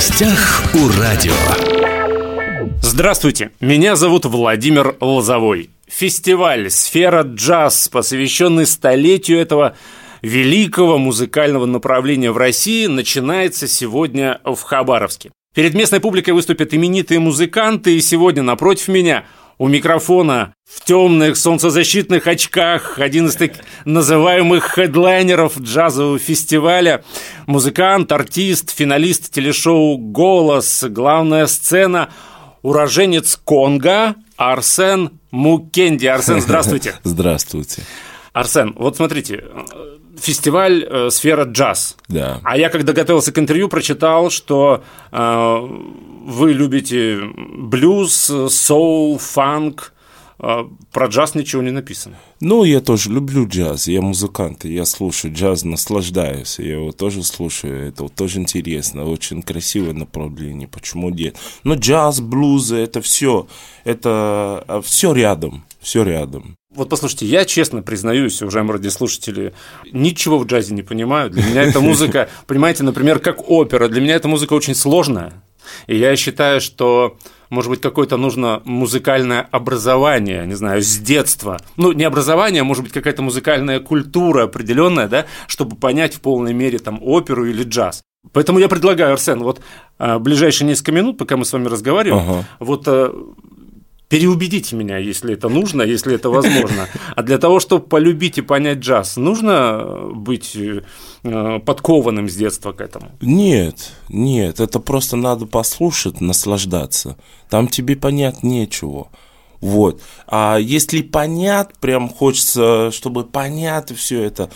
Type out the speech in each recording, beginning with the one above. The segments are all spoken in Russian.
гостях у радио. Здравствуйте, меня зовут Владимир Лозовой. Фестиваль «Сфера джаз», посвященный столетию этого великого музыкального направления в России, начинается сегодня в Хабаровске. Перед местной публикой выступят именитые музыканты, и сегодня напротив меня – у микрофона в темных солнцезащитных очках один из так называемых хедлайнеров джазового фестиваля, музыкант, артист, финалист телешоу «Голос», главная сцена, уроженец Конго Арсен Мукенди. Арсен, здравствуйте. Здравствуйте. Арсен, вот смотрите, фестиваль э, «Сфера джаз». Да. А я, когда готовился к интервью, прочитал, что э, вы любите блюз, соул, фанк. Э, про джаз ничего не написано. Ну, я тоже люблю джаз, я музыкант, я слушаю джаз, наслаждаюсь, я его тоже слушаю, это вот тоже интересно, очень красивое направление, почему нет? Но джаз, блюз, это все, это э, все рядом, все рядом. Вот послушайте, я честно признаюсь, уважаемые радиослушатели, ничего в джазе не понимаю. Для меня эта музыка, понимаете, например, как опера, для меня эта музыка очень сложная. И я считаю, что, может быть, какое-то нужно музыкальное образование, не знаю, с детства. Ну, не образование, а может быть, какая-то музыкальная культура определенная, да, чтобы понять в полной мере там оперу или джаз. Поэтому я предлагаю, Арсен, вот а, ближайшие несколько минут, пока мы с вами разговариваем, ага. вот а, переубедите меня, если это нужно, если это возможно. А для того, чтобы полюбить и понять джаз, нужно быть э, подкованным с детства к этому? Нет, нет, это просто надо послушать, наслаждаться. Там тебе понять нечего. Вот. А если понять, прям хочется, чтобы понять все это,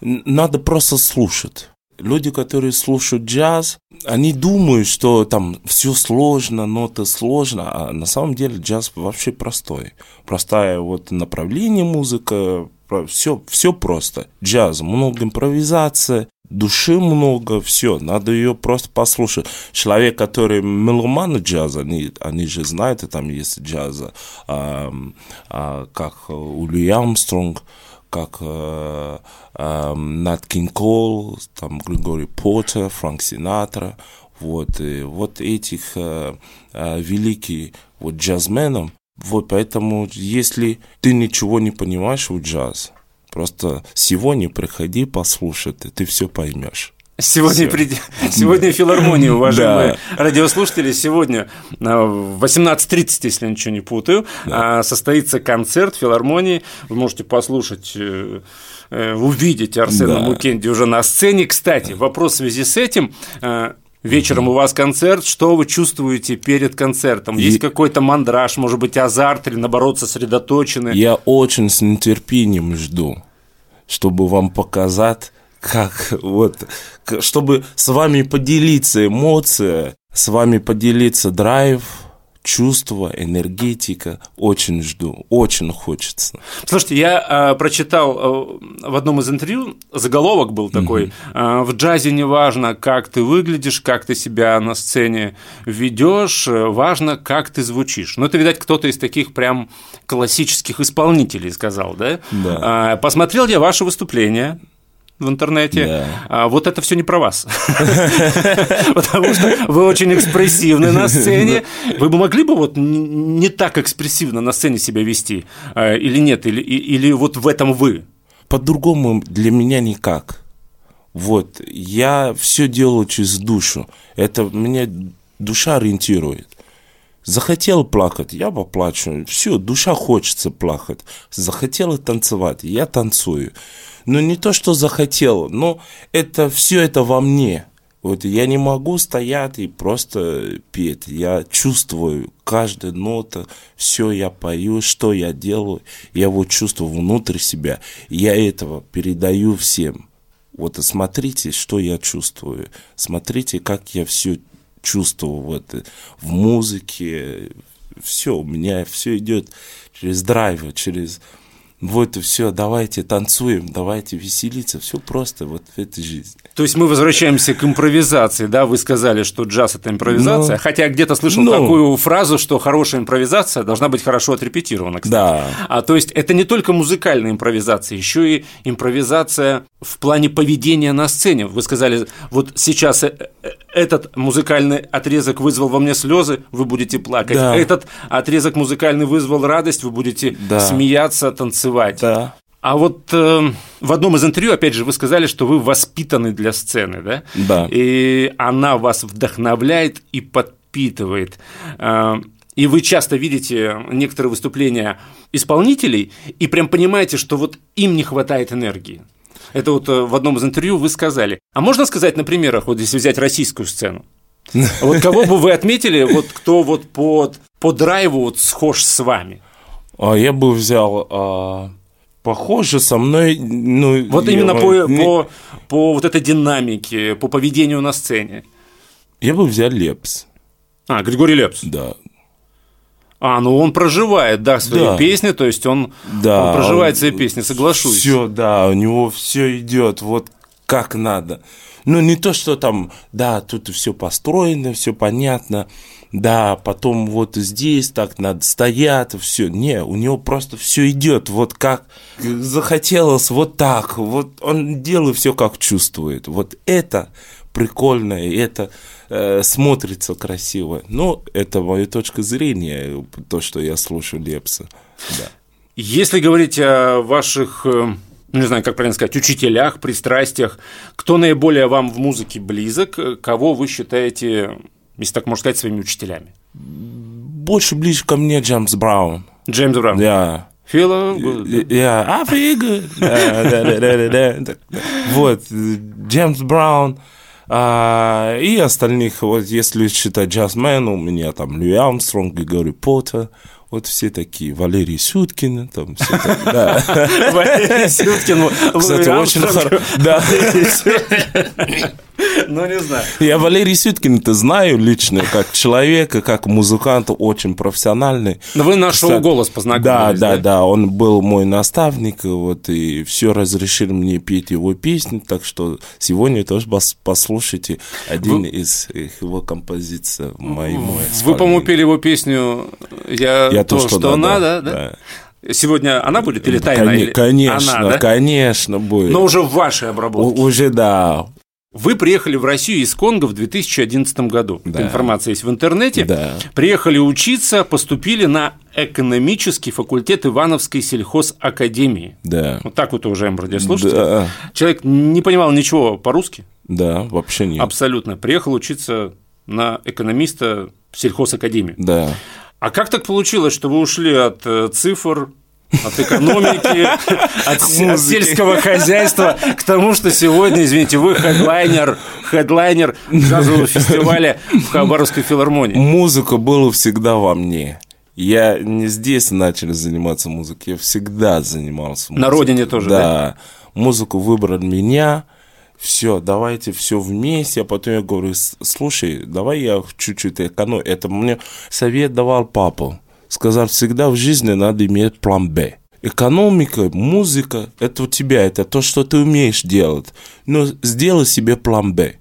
надо просто слушать люди, которые слушают джаз, они думают, что там все сложно, ноты сложно, а на самом деле джаз вообще простой. Простое вот направление музыка, все, все просто. Джаз, много импровизации, души много, все, надо ее просто послушать. Человек, который меломан джаза, они, они же знают, и там есть джаза, а, а, как Ули Армстронг, как Нат Кинг Кол, там Григорий Поттер, Франк Синатра, вот, и вот этих э, э, великих вот джазменов, вот поэтому, если ты ничего не понимаешь в джаз, просто сегодня приходи послушать, ты все поймешь. Сегодня, при... сегодня филармония, уважаемые да. радиослушатели. Сегодня в 18.30, если я ничего не путаю, да. А, состоится концерт филармонии. Вы можете послушать э, э, увидеть Арсена да. Мукенди уже на сцене. Кстати, вопрос в связи с этим. Э, вечером у вас концерт, что вы чувствуете перед концертом? Есть какой-то мандраж, может быть, азарт или, наоборот, сосредоточены? Я очень с нетерпением жду, чтобы вам показать как вот, чтобы с вами поделиться эмоция, с вами поделиться драйв, чувство, энергетика. Очень жду, очень хочется. Слушайте, я э, прочитал э, в одном из интервью, заголовок был такой, э, в джазе не важно, как ты выглядишь, как ты себя на сцене ведешь, важно, как ты звучишь. Ну, это, видать, кто-то из таких прям классических исполнителей сказал, да? Да. Э, посмотрел я ваше выступление, в интернете. Да. А вот это все не про вас. Потому что вы очень экспрессивны на сцене. Вы бы могли бы вот не так экспрессивно на сцене себя вести? А, или нет? Или, или вот в этом вы? По-другому для меня никак. Вот, я все делаю через душу. Это меня душа ориентирует. Захотел плакать, я поплачу. Все, душа хочется плакать. Захотела танцевать, я танцую. Но не то, что захотел, но это все это во мне. Вот я не могу стоять и просто петь. Я чувствую каждая нота, все я пою, что я делаю, я вот чувствую внутрь себя. Я этого передаю всем. Вот смотрите, что я чувствую. Смотрите, как я все чувствую вот, в музыке. Все, у меня все идет через драйв, через вот все, давайте танцуем, давайте веселиться, все просто вот в этой жизни. То есть мы возвращаемся к импровизации, да? Вы сказали, что джаз это импровизация, ну, хотя где-то слышал ну, такую фразу, что хорошая импровизация должна быть хорошо отрепетирована. Кстати. Да. А то есть это не только музыкальная импровизация, еще и импровизация в плане поведения на сцене. Вы сказали, вот сейчас э, э, этот музыкальный отрезок вызвал во мне слезы, вы будете плакать. Да. Этот отрезок музыкальный вызвал радость, вы будете да. смеяться, танцевать. Да. А вот э, в одном из интервью, опять же, вы сказали, что вы воспитаны для сцены, да? Да. И она вас вдохновляет и подпитывает. Э, и вы часто видите некоторые выступления исполнителей и прям понимаете, что вот им не хватает энергии. Это вот э, в одном из интервью вы сказали. А можно сказать на примерах, вот если взять российскую сцену? Вот кого бы вы отметили, вот кто вот по, по драйву вот схож с вами? А я бы взял а, похоже со мной. Ну, вот именно по, не... по, по вот этой динамике, по поведению на сцене. Я бы взял Лепс. А, Григорий Лепс. Да. А, ну он проживает, да, свои да. песни, то есть он, да, он проживает свои песни, соглашусь. Все, да, у него все идет вот как надо. Ну, не то, что там, да, тут все построено, все понятно, да, потом вот здесь так надо стоять, все. Не, у него просто все идет, вот как захотелось, вот так, вот он делает все как чувствует. Вот это прикольно, и это э, смотрится красиво. Но это моя точка зрения, то, что я слушаю Лепса. Да. Если говорить о ваших э, не знаю, как правильно сказать, учителях, пристрастиях, кто наиболее вам в музыке близок, кого вы считаете если так можно сказать, своими учителями? Больше ближе ко мне Джеймс Браун. Джеймс Браун? Да. Фила? Я, I feel Вот, Джеймс Браун. А, и остальных, вот если считать джазмен, у меня там Льюи Армстронг, Григорий Поттер, вот все такие, Валерий Сюткин, там все так, да. Валерий Сюткин, Кстати, очень хорошо. Да. Ну, не знаю. Я Валерий Сюткин-то знаю лично, как человека, как музыканта, очень профессиональный. Но вы наш Кстати, голос познакомились, да? Да, да, да, он был мой наставник, вот, и все разрешили мне петь его песни, так что сегодня тоже послушайте один вы... из его композиций моему Вы, по-моему, пели его песню «Я, Я то, то, что, что надо», да? да? Сегодня она будет или тайна? Конечно, она, да? конечно будет. Но уже в вашей обработке. Уже да. Вы приехали в Россию из Конго в 2011 году. Да. Эта информация есть в интернете. Да. Приехали учиться, поступили на экономический факультет Ивановской сельхозакадемии. Да. Вот так вот, уважаемые радиослушатели. Да. Человек не понимал ничего по-русски. Да, вообще нет. Абсолютно. Приехал учиться на экономиста в сельхозакадемию. Да. А как так получилось, что вы ушли от э, цифр, от экономики, от, от сельского хозяйства к тому, что сегодня, извините, вы хедлайнер, хедлайнер джазового фестиваля в Хабаровской филармонии. Музыка была всегда во мне. Я не здесь начал заниматься музыкой, я всегда занимался музыкой. На родине тоже, да? Да. Музыку выбрал меня, все, давайте все вместе, а потом я говорю, слушай, давай я чуть-чуть экономлю. Это мне совет давал папа сказал, всегда в жизни надо иметь план «Б». Экономика, музыка – это у тебя, это то, что ты умеешь делать. Но сделай себе план «Б».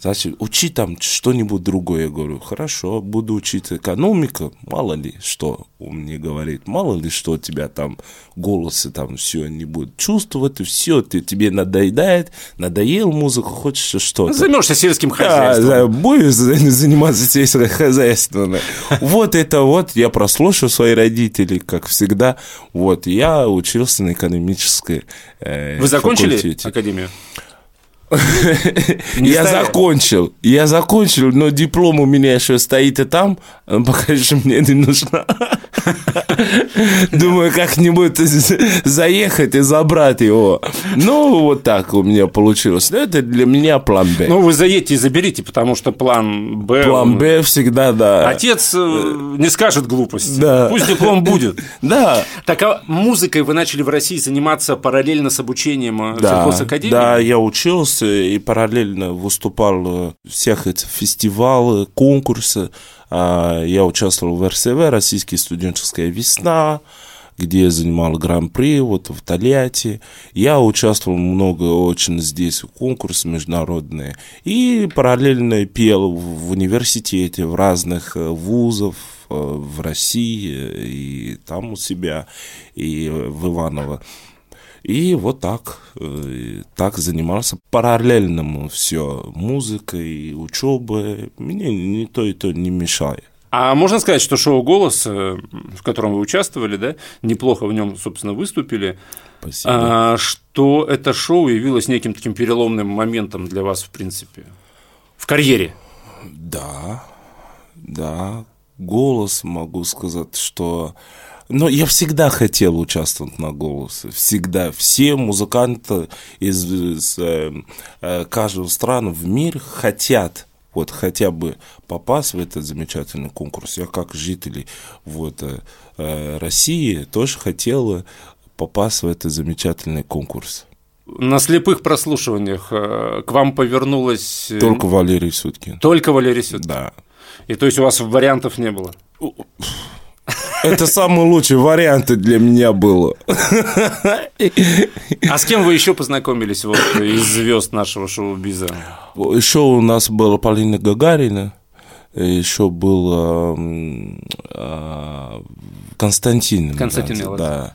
Значит, учи там что-нибудь другое. Я говорю, хорошо, буду учить экономика. Мало ли, что он мне говорит. Мало ли, что у тебя там голосы там все не будет чувствовать. И все, ты, тебе надоедает, надоел музыку, хочешь что-то. Займешься сельским хозяйством. Да, да, будешь заниматься сельским хозяйством. Вот это вот, я прослушал своих родителей, как всегда. Вот, я учился на экономической э, Вы закончили академию? Я закончил, я закончил, но диплом у меня еще стоит и там, пока еще мне не нужно. Думаю, как-нибудь заехать и забрать его. Ну, вот так у меня получилось. Это для меня план Б. Ну, вы заедете и заберите, потому что план Б... План Б всегда, да. Отец э, не скажет глупости. Да. Пусть диплом будет. Да. Так, а музыкой вы начали в России заниматься параллельно с обучением э, да. в сельхозакадемии? Да, я учился и параллельно выступал в всех этих фестивалях, конкурсах. А, я участвовал в РСВ, Российская студенческая весна, где я занимал гран-при, вот в Тольятти. Я участвовал много очень здесь в конкурсы международные. И параллельно пел в университете, в разных э, вузах, э, в России, и там у себя, и в Иваново. И вот так, э, так занимался параллельному все, музыкой, учебой. Мне ни то и то не мешает. А можно сказать, что шоу «Голос», э, в котором вы участвовали, да, неплохо в нем, собственно, выступили, Спасибо. А, что это шоу явилось неким таким переломным моментом для вас, в принципе, в карьере? Да, да, голос могу сказать, что... Но я всегда хотел участвовать на голосе, всегда. Все музыканты из, из э, э, каждого страны в мире хотят вот хотя бы попасть в этот замечательный конкурс. Я как житель вот, э, э, России тоже хотел попасть в этот замечательный конкурс. На слепых прослушиваниях э, к вам повернулась... Только Валерий Суткин. Только Валерий Суткин? Да. И то есть у вас вариантов не было? Это самый лучший вариант для меня было. А с кем вы еще познакомились вот, из звезд нашего шоу-биза? Еще у нас была Полина Гагарина, еще был э, Константин. Константин Меладзе. Да.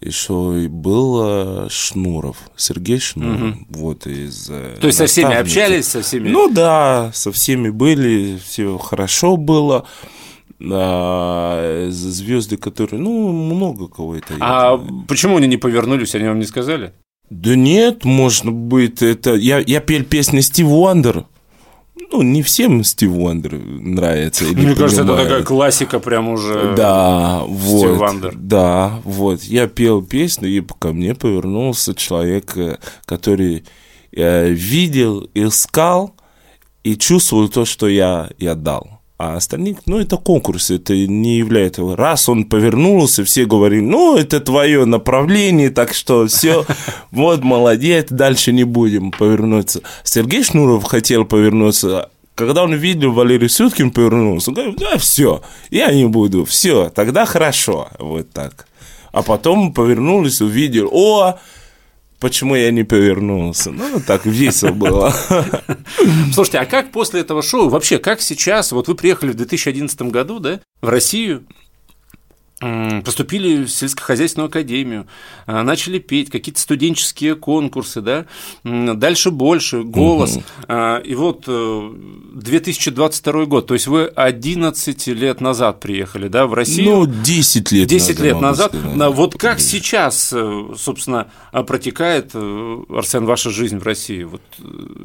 Еще и был Шнуров, Сергей Шнуров, угу. вот из. То есть со всеми общались, со всеми. Ну да, со всеми были, все хорошо было а, звезды, которые, ну, много кого это. А почему они не повернулись, они вам не сказали? Да нет, можно быть, это, я, я пел песни Стив Уандер, ну, не всем Стив Уандер нравится. Мне понимаю. кажется, это такая классика прям уже. Да, вот. Стив Вандер. Да, вот. Я пел песню, и ко мне повернулся человек, э, который э, видел, искал и чувствовал то, что я, я дал. А остальные, ну, это конкурс, это не является... Раз он повернулся, все говорили, ну, это твое направление, так что все, вот, молодец, дальше не будем повернуться. Сергей Шнуров хотел повернуться, когда он видел Валерий Сюткин повернулся, он говорит, да, все, я не буду, все, тогда хорошо, вот так. А потом повернулись, увидел, о, почему я не повернулся. Ну, так весело было. Слушайте, а как после этого шоу, вообще, как сейчас, вот вы приехали в 2011 году, да, в Россию, поступили в сельскохозяйственную академию, а, начали петь какие-то студенческие конкурсы, да, дальше больше, голос. Угу. И вот 2022 э, год, то есть вы 11 лет назад приехали, да, в Россию? Ну, 10 лет 10 назад, лет назад. Сказать. Вот как сейчас, э, собственно, протекает, э, Арсен, ваша жизнь в России? Вот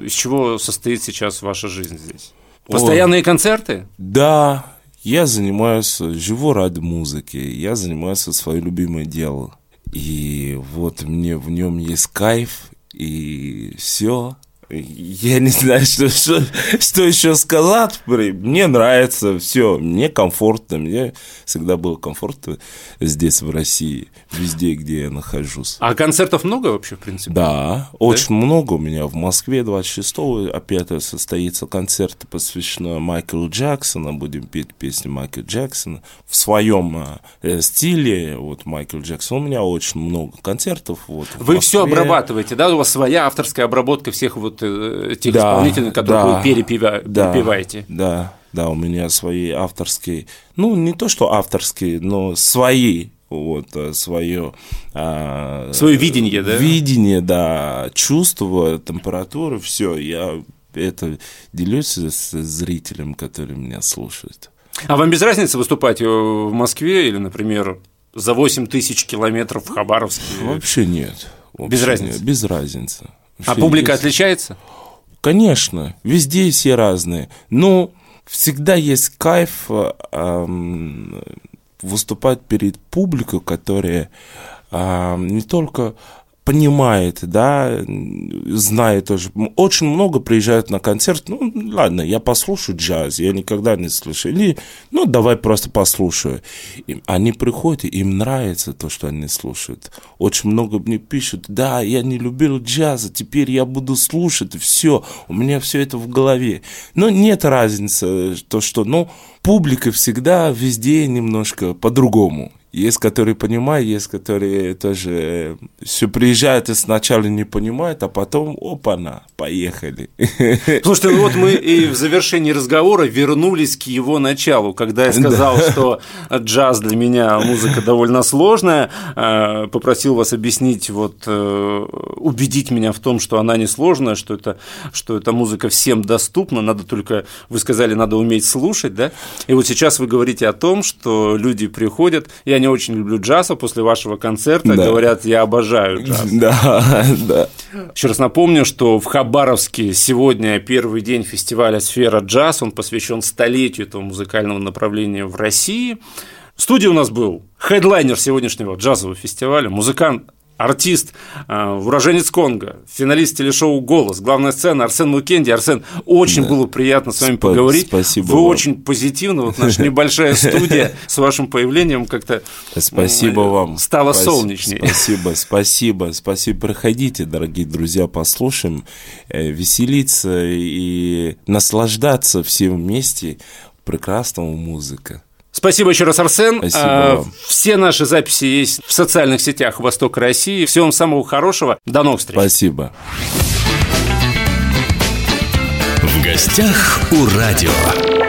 из чего состоит сейчас ваша жизнь здесь? Постоянные О, концерты? Да, я занимаюсь, живу ради музыки, я занимаюсь свое любимое дело. И вот мне в нем есть кайф, и все. Я не знаю, что, что, что еще сказать. Мне нравится все, мне комфортно, мне всегда было комфортно здесь, в России, везде, где я нахожусь. А концертов много вообще, в принципе? Да, да? очень много у меня. В Москве 26-го опять состоится концерт, посвященный Майклу Джексону. Будем петь песни Майкла Джексона в своем э, стиле. Вот Майкл Джексон. У меня очень много концертов. Вот, Вы все обрабатываете, да? У вас своя авторская обработка всех вот вот тех да, исполнителей, которые да, вы перепева... да, перепеваете. Да, да, у меня свои авторские, ну, не то, что авторские, но свои вот э, свое а, свое видение, да? Видение, да, чувство, температура, все. Я это делюсь с зрителем, который меня слушает. А вам без разницы выступать в Москве или, например, за 8 тысяч километров в Хабаровске? Вообще нет. Вообще без разницы? Нет, без разницы. А публика есть... отличается? Конечно, везде все разные. Но всегда есть кайф э, выступать перед публикой, которая э, не только понимает, да, знает тоже. Очень много приезжают на концерт, ну, ладно, я послушаю джаз, я никогда не слышал. Или, ну, давай просто послушаю. И они приходят, им нравится то, что они слушают. Очень много мне пишут, да, я не любил джаз, а теперь я буду слушать, все, у меня все это в голове. Но нет разницы, то, что, ну, публика всегда везде немножко по-другому Есть, которые понимают, есть, которые тоже э, все приезжают и сначала не понимают, а потом, опа-на, поехали. Слушайте, ну вот мы и в завершении разговора вернулись к его началу, когда я сказал, да. что джаз для меня музыка довольно сложная, э, попросил вас объяснить, вот, э, убедить меня в том, что она не сложная, что это, что эта музыка всем доступна, надо только, вы сказали, надо уметь слушать, да? И вот сейчас вы говорите о том, что люди приходят, я не очень люблю джаз, а после вашего концерта да. говорят, я обожаю джаз. Да, да. Еще раз напомню, что в Хабаровске сегодня первый день фестиваля «Сфера джаз», он посвящен столетию этого музыкального направления в России. В студии у нас был хедлайнер сегодняшнего джазового фестиваля, музыкант артист, э, уроженец Конго, финалист телешоу «Голос», главная сцена Арсен Мукенди. Арсен, очень да. было приятно с вами Сп- поговорить. Спасибо Вы вам. очень позитивно, вот наша небольшая студия с вашим появлением как-то Спасибо вам. стала солнечнее. Спасибо, спасибо, спасибо. Проходите, дорогие друзья, послушаем, э, веселиться и наслаждаться всем вместе прекрасного музыка. Спасибо еще раз, Арсен. Спасибо а, вам. Все наши записи есть в социальных сетях Восток России. Всего вам самого хорошего. До новых встреч. Спасибо. В гостях у радио.